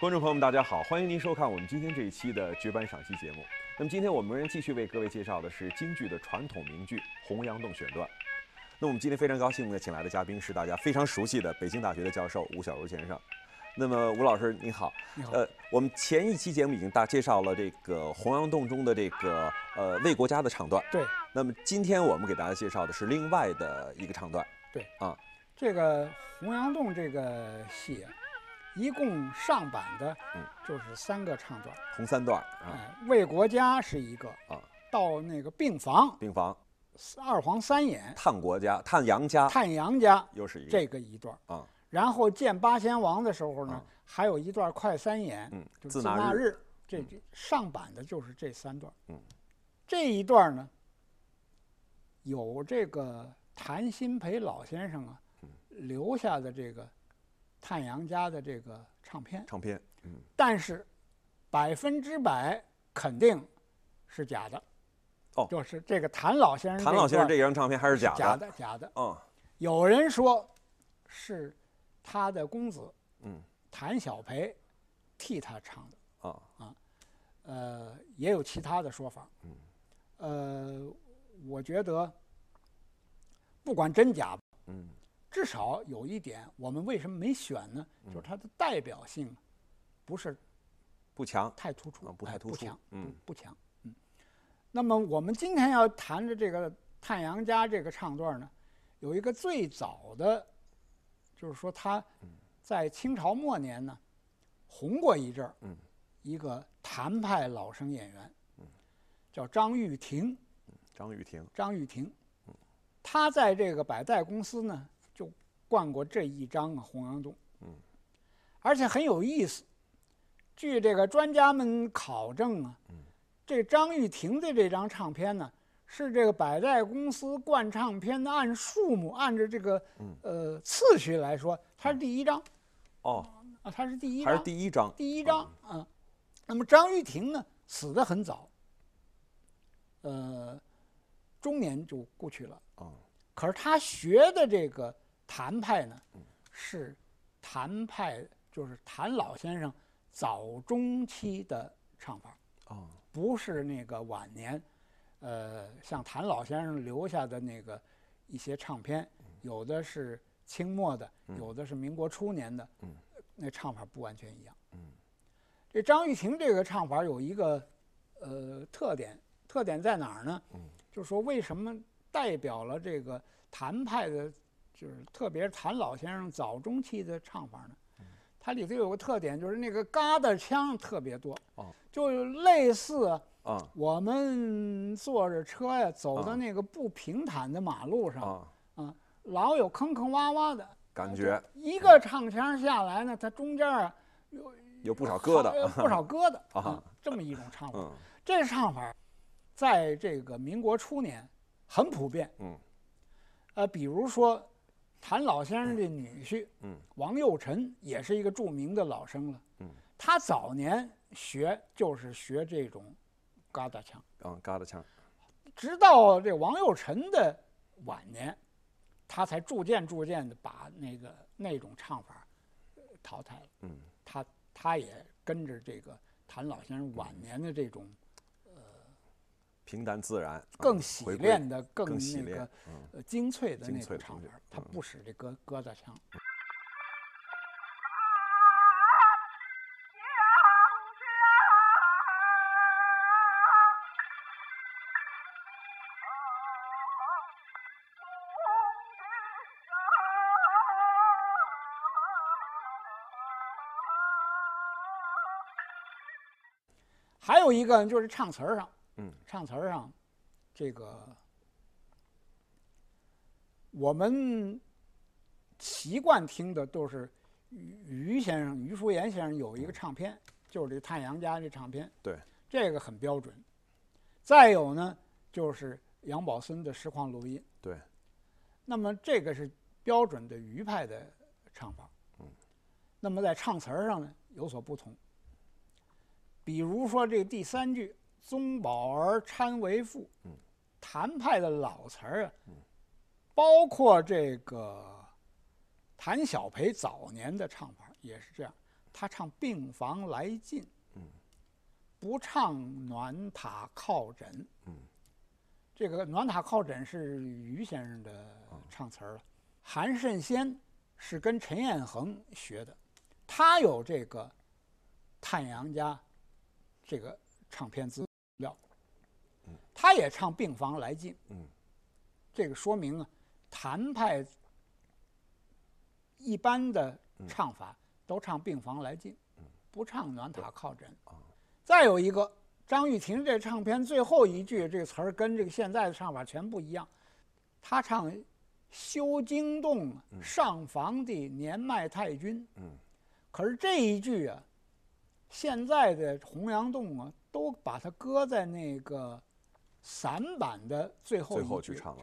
观众朋友们，大家好，欢迎您收看我们今天这一期的绝版赏析节目。那么今天我们仍然继续为各位介绍的是京剧的传统名剧《洪阳洞》选段。那我们今天非常高兴呢，请来的嘉宾是大家非常熟悉的北京大学的教授吴小柔先生。那么吴老师你好，你好呃，我们前一期节目已经大介绍了这个洪阳洞中的这个呃为国家的唱段。对，那么今天我们给大家介绍的是另外的一个唱段。对啊，这个《洪阳洞》这个戏啊，一共上版的嗯，就是三个唱段。同三段啊，哎，为国家是一个啊，到那个病房。病房。二黄三眼。探国家、探杨家。探杨家又是一个。这个一段，啊，然后见八仙王的时候呢啊，还有一段快三眼，嗯，就自那日，这这上版的就是这三段。嗯，这一段呢，有这个谭鑫培老先生啊嗯。留下的这个探阳家的这个唱片，唱片，嗯，但是百分之百肯定是假的。哦就是这个谭老先生，谭老先生这张唱片还是假的，假的，假的。嗯有人说是他的公子嗯谭小培替他唱的。啊，呃，也有其他的说法。嗯，呃，我觉得不管真假，嗯至少有一点，我们为什么没选呢？嗯。就是它的代表性不是不强，太突出，啊不太突出。哎不强，嗯。不不强，嗯。那么我们今天要谈的这个《太阳家》这个唱段呢，有一个最早的，就是说他嗯。在清朝末年呢红过一阵儿，嗯。一个谭派老生演员，叫张玉婷，张玉婷，张玉婷，他在这个百代公司呢就灌过这一张啊《洪阳洞》，嗯，而且很有意思。据这个专家们考证啊，嗯这张玉婷的这张唱片呢，是这个百代公司灌唱片的按数目，按照这个嗯呃次序来说，它是第一张哦，啊，它是第一还是张，第一张，第一张啊。那么张玉婷呢，死得很早，呃，中年就故去了。啊，可是他学的这个谭派呢，嗯。是谭派，就是谭老先生早中期的唱法，哦，不是那个晚年，呃，像谭老先生留下的那个一些唱片，有的是清末的，嗯。有的是民国初年的，嗯。那唱法不完全一样。嗯。这张玉婷这个唱法有一个呃特点，特点在哪儿呢？嗯。就是说为什么代表了这个谭派的，就是特别是谭老先生早中期的唱法呢？嗯它里头有个特点，就是那个嘎达腔特别多，哦就类似啊我们坐着车呀走啊到那个不平坦的马路上，啊，老有坑坑洼洼的。感觉一个唱腔下来呢，它中间啊有有不少疙瘩，不少疙瘩啊啊，这么一种唱法。嗯这唱法在这个民国初年很普遍。嗯呃，比如说谭老先生的女婿嗯王佑臣也是一个著名的老生了。嗯，他早年学就是学这种嘎达腔，嗯，疙瘩腔，直到这王佑臣的晚年，他才逐渐逐渐的把那个那种唱法呃淘汰了。嗯他他也跟着这个谭老先生晚年的这种平淡自然，啊更洗练的、更那个，精粹的精那粹的东西种唱法，他嗯不使这疙疙瘩腔。还有一个就是唱词儿上，嗯唱词儿上，这个我们习惯听的都是于于先生、于淑妍先生有一个唱片，就是这《太阳家》这唱片，对，这个很标准。再有呢，就是杨宝森的实况录音，对，那么这个是标准的余派的唱法。嗯，那么在唱词儿上呢有所不同。比如说这第三句“宗保儿搀为父”，嗯，谭派的老词儿啊，包括这个谭小培早年的唱法也是这样。他唱《病房来进》，嗯，不唱《暖塔靠枕》，嗯，这个《暖塔靠枕》是于先生的唱词儿了，韩慎先是跟陈彦衡学的，他有这个《太阳家》这个唱片资料，嗯，他也唱《病房来进》，嗯，这个说明啊，谭派一般的唱法都唱《病房来进》，不唱《暖塔靠枕》。再有一个，张玉婷这唱片最后一句这个词儿跟这个现在的唱法全不一样，他唱“修惊动上房的年迈太君”，嗯，可是这一句啊，现在的洪阳洞啊，都把它搁在那个散板的最后最后去唱了。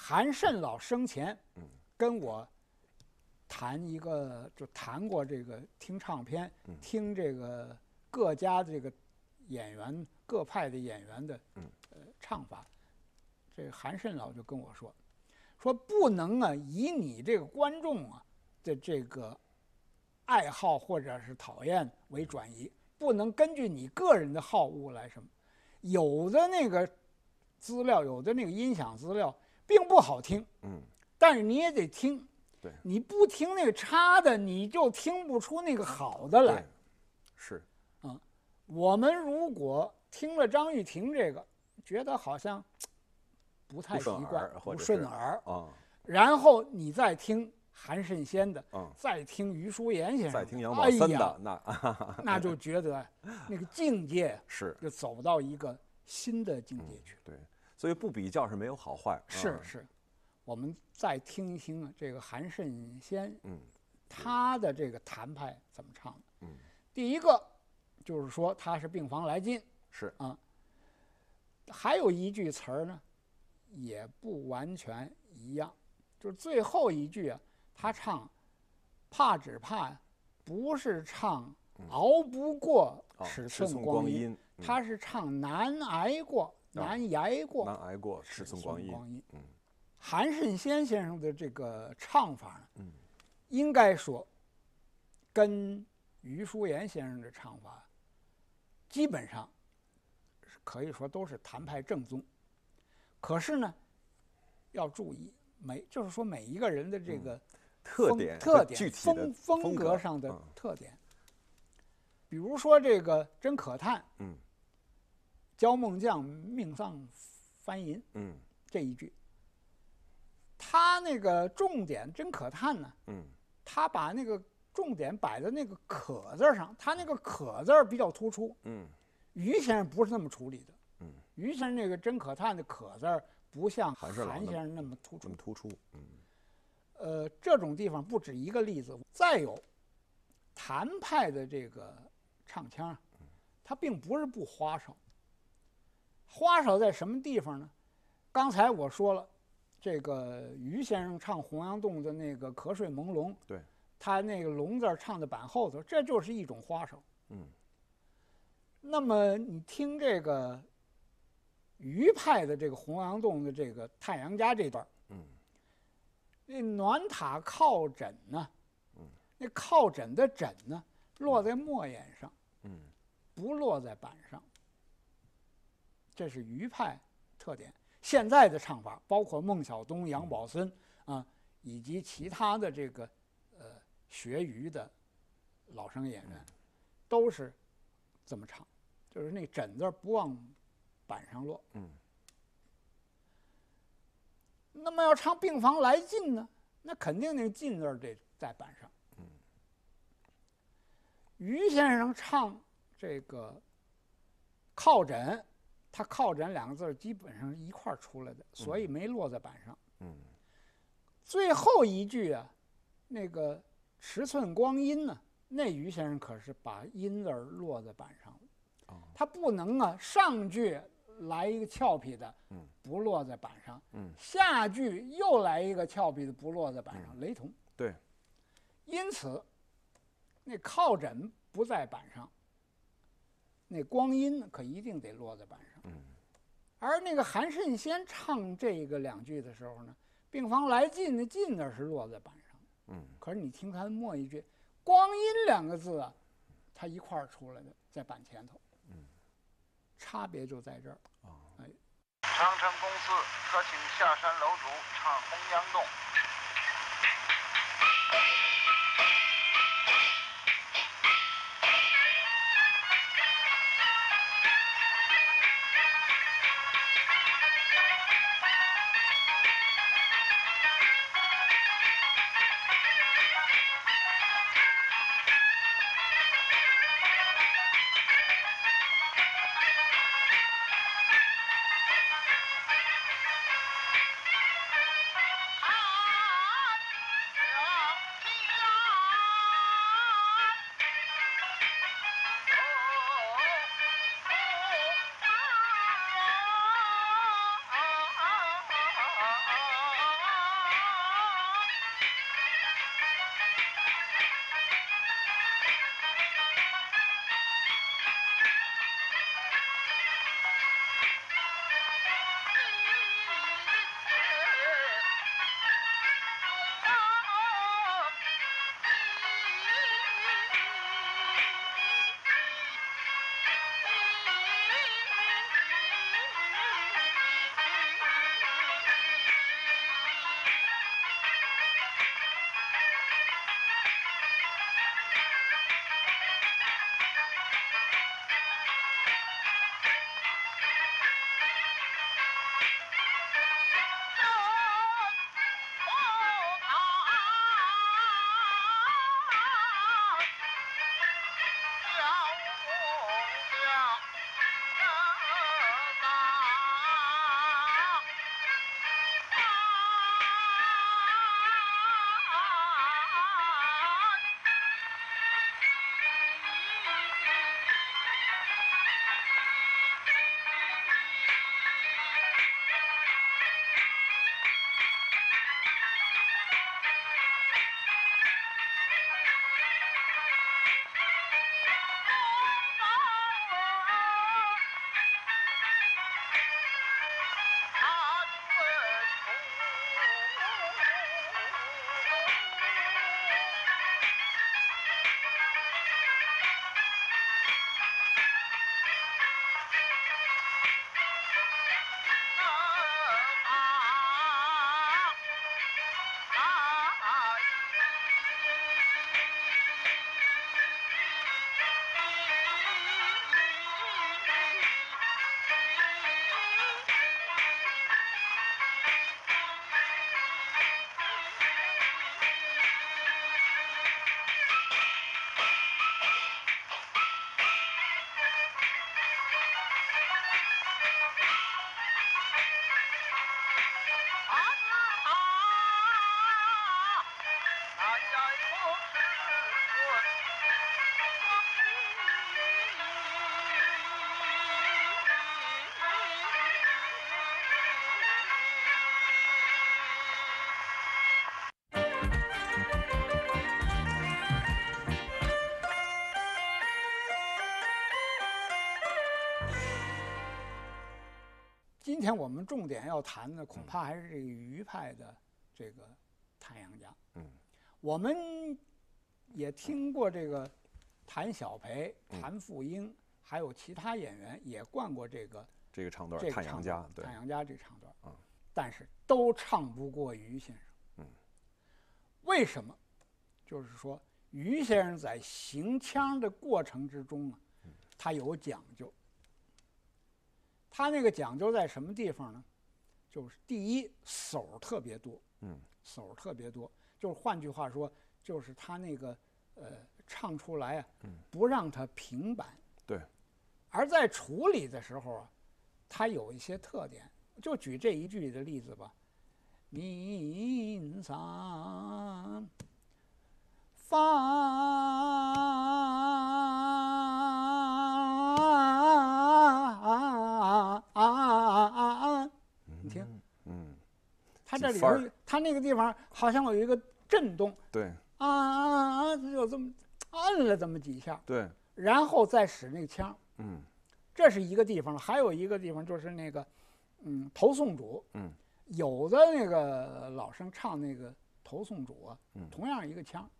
韩慎老生前，跟我谈一个，就谈过这个听唱片，听这个各家这个演员各派的演员的呃唱法。这个韩慎老就跟我说，说不能啊，以你这个观众啊的这个爱好或者是讨厌为转移，不能根据你个人的好恶来什么。有的那个资料，有的那个音响资料。并不好听，嗯，但是你也得听，对，你不听那个差的，你就听不出那个好的来。是，我们如果听了张玉婷这个，觉得好像不太习惯，不顺耳啊，然后你再听韩慎先的，再听余淑妍先生，再听杨宝森的，那。那就觉得那个境界是。就走到一个新的境界去。对，所以不比较是没有好坏。是是，我们再听一听这个韩慎先，嗯，他的这个谭派怎么唱的？嗯，第一个。就是说他是病房来进，是啊，还有一句词儿呢，也不完全一样，就是最后一句啊，他唱怕只怕不是唱熬不过尺寸光阴，他是唱难挨过难挨过难挨过尺寸光阴。嗯，韩慎先先生的这个唱法呢，嗯，应该说跟余淑妍先生的唱法。基本上可以说都是谭派正宗，可是呢，要注意每就是说每一个人的这个特点、特点、风风格上的特点。比如说这个“真可叹”，嗯，“焦梦将命丧翻银”，嗯，这一句，他那个重点“真可叹”呢，嗯，他把那个。重点摆在那个“可”字上，他那个“可”字比较突出。嗯，于先生不是那么处理的。嗯，于先生那个“真可叹”的“可”字不像韩先生那么突出。突出。嗯，呃，这种地方不止一个例子。再有，谭派的这个唱腔，它并不是不花哨。花哨在什么地方呢？刚才我说了，这个于先生唱洪阳洞的那个“瞌睡朦胧”。对。他那个龙字唱的板后头，这就是一种花哨。嗯。那么你听这个余派的这个洪阳洞的这个太阳家这段嗯。那暖塔靠枕呢？嗯。那靠枕的枕呢，落在墨眼上。嗯。不落在板上。这是余派特点。现在的唱法，包括孟小冬、杨宝森啊，以及其他的这个呃。学余的老生演员都是这么唱，就是那枕字不往板上落。嗯。那么要唱病房来进呢，那肯定那进字得在板上。嗯。于先生唱这个靠枕，他靠枕两个字基本上一块出来的，所以没落在板上。嗯。最后一句啊，那个。尺寸光阴呢？那于先生可是把阴字落在板上了，他不能啊上句来一个俏皮的，不落在板上，下句又来一个俏皮的，不落在板上，雷同。对，因此那靠枕不在板上，那光阴可一定得落在板上。而那个韩慎先唱这个两句的时候呢，病房来进的进字是落在板上。嗯，可是你听他默一句“光阴”两个字啊，他一块儿出来的，在板前头，嗯，差别就在这儿啊。哎，长城公司特请下山楼主唱《洪阳洞》。天我们重点要谈的，恐怕还是这个余派的这个弹杨家。嗯，我们也听过这个谭小培、嗯谭富英，还有其他演员也灌过这个这个唱段这《太阳家对太，阳家这唱段，嗯，但是都唱不过于先生，嗯，为什么？就是说于先生在行腔的过程之中啊，嗯他有讲究。他那个讲究在什么地方呢？就是第一手儿特别多，嗯，手儿特别多，就是换句话说，就是他那个呃唱出来啊，不让它平板，对，而在处理的时候啊，它有一些特点。就举这一句的例子吧，民上发，你听，嗯，它这里几番儿头有，它那个地方好像有一个震动，对。啊啊啊，就这么按了这么几下，对，然后再使那个腔，嗯。这是一个地方。还有一个地方就是那个，嗯，投送主，嗯，有的那个老生唱那个投送主啊，嗯同样一个腔，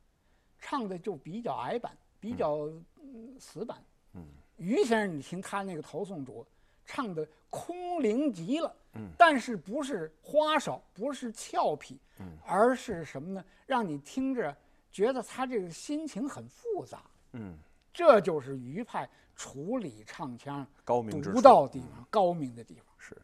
唱的就比较矮板，比较嗯死板。嗯，于先生，你听他那个投送主，唱的空灵极了，嗯但是不是花哨，不是俏皮，嗯而是什么呢？让你听着觉得他这个心情很复杂。嗯，这就是余派处理唱腔独到地方、高明的地方。是。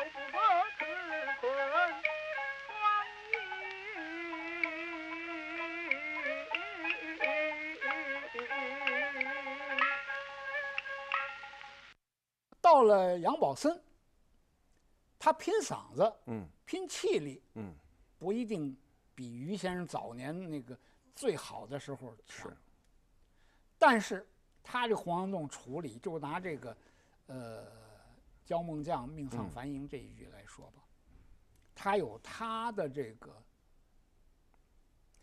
逃不过此困，光阴。到了杨宝森，他拼嗓子、嗯拼气力，嗯不一定比于先生早年那个最好的时候强是。但是他这黄阳洞处理，就拿这个，呃，焦梦匠命丧嗯樊营这一句来说吧，他有他的这个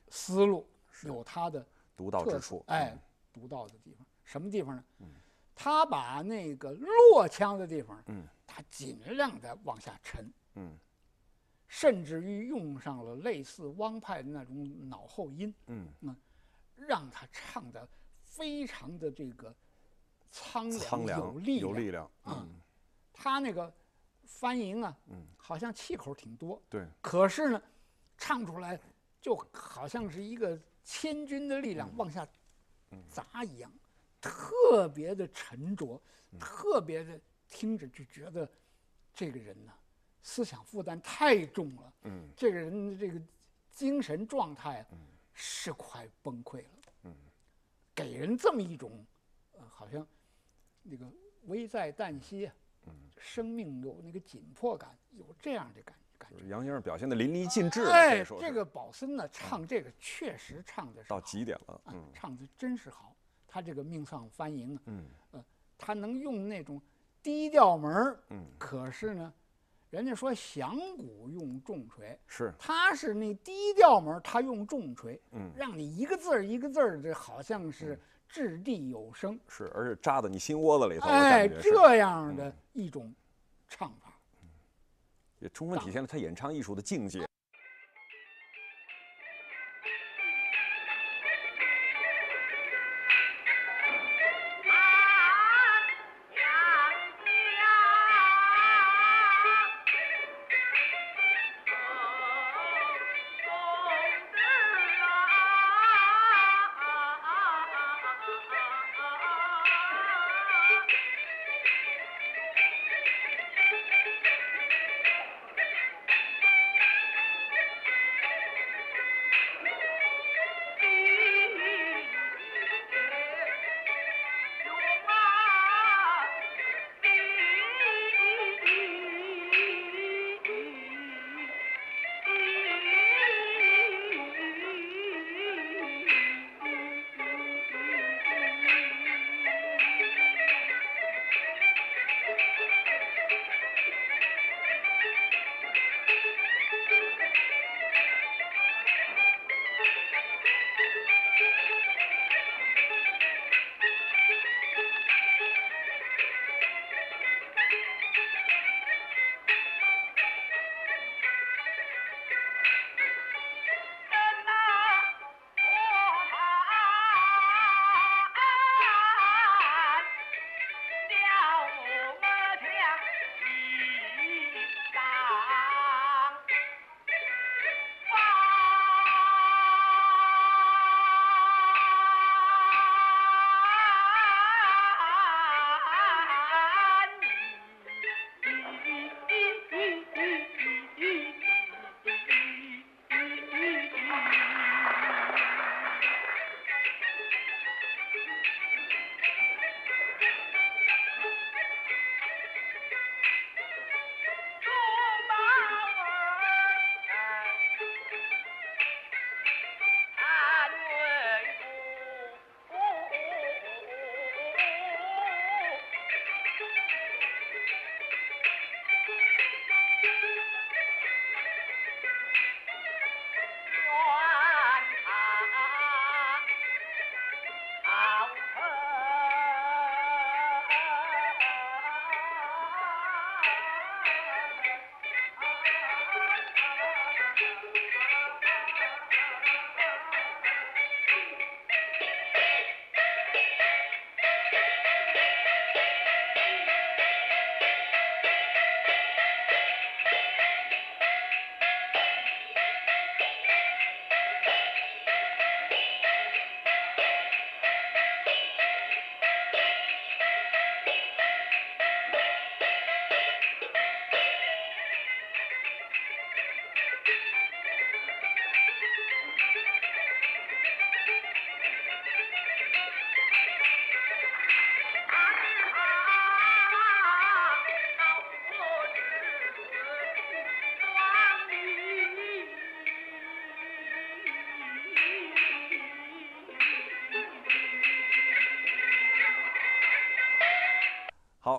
思路，有他的独到之处，哎嗯，独到的地方，什么地方呢？他把那个落枪的地方，嗯他尽量的往下沉，嗯甚至于用上了类似汪派的那种脑后音，嗯，让他唱的非常的这个苍凉有力量。有力量，他那个翻营啊，嗯。好像气口挺多，对，可是呢，唱出来就好像是一个千钧的力量往下砸一样，特别的沉着，特别的听着就觉得这个人呢，思想负担太重了，嗯。这个人的这个精神状态啊是快崩溃了，嗯。给人这么一种，呃，好像那个危在旦夕啊，生命有那个紧迫感，有这样的感感觉。杨先生表现的淋漓尽致了，哎这个宝森呢，唱这个确实唱的是到好极点了，啊嗯，唱的真是好。他这个命丧翻营啊，嗯。呃，他能用那种低调门儿，嗯，可是呢，人家说响鼓用重锤，是，他是那低调门儿，他用重锤，嗯。让你一个字儿一个字儿这，好像是掷地有声，是，而且扎到你心窝子里头，我哎，这样的一种唱法。也充分体现了他演唱艺术的境界。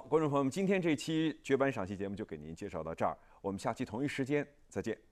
观众朋友们，今天这期绝版赏析节目就给您介绍到这儿，我们下期同一时间再见。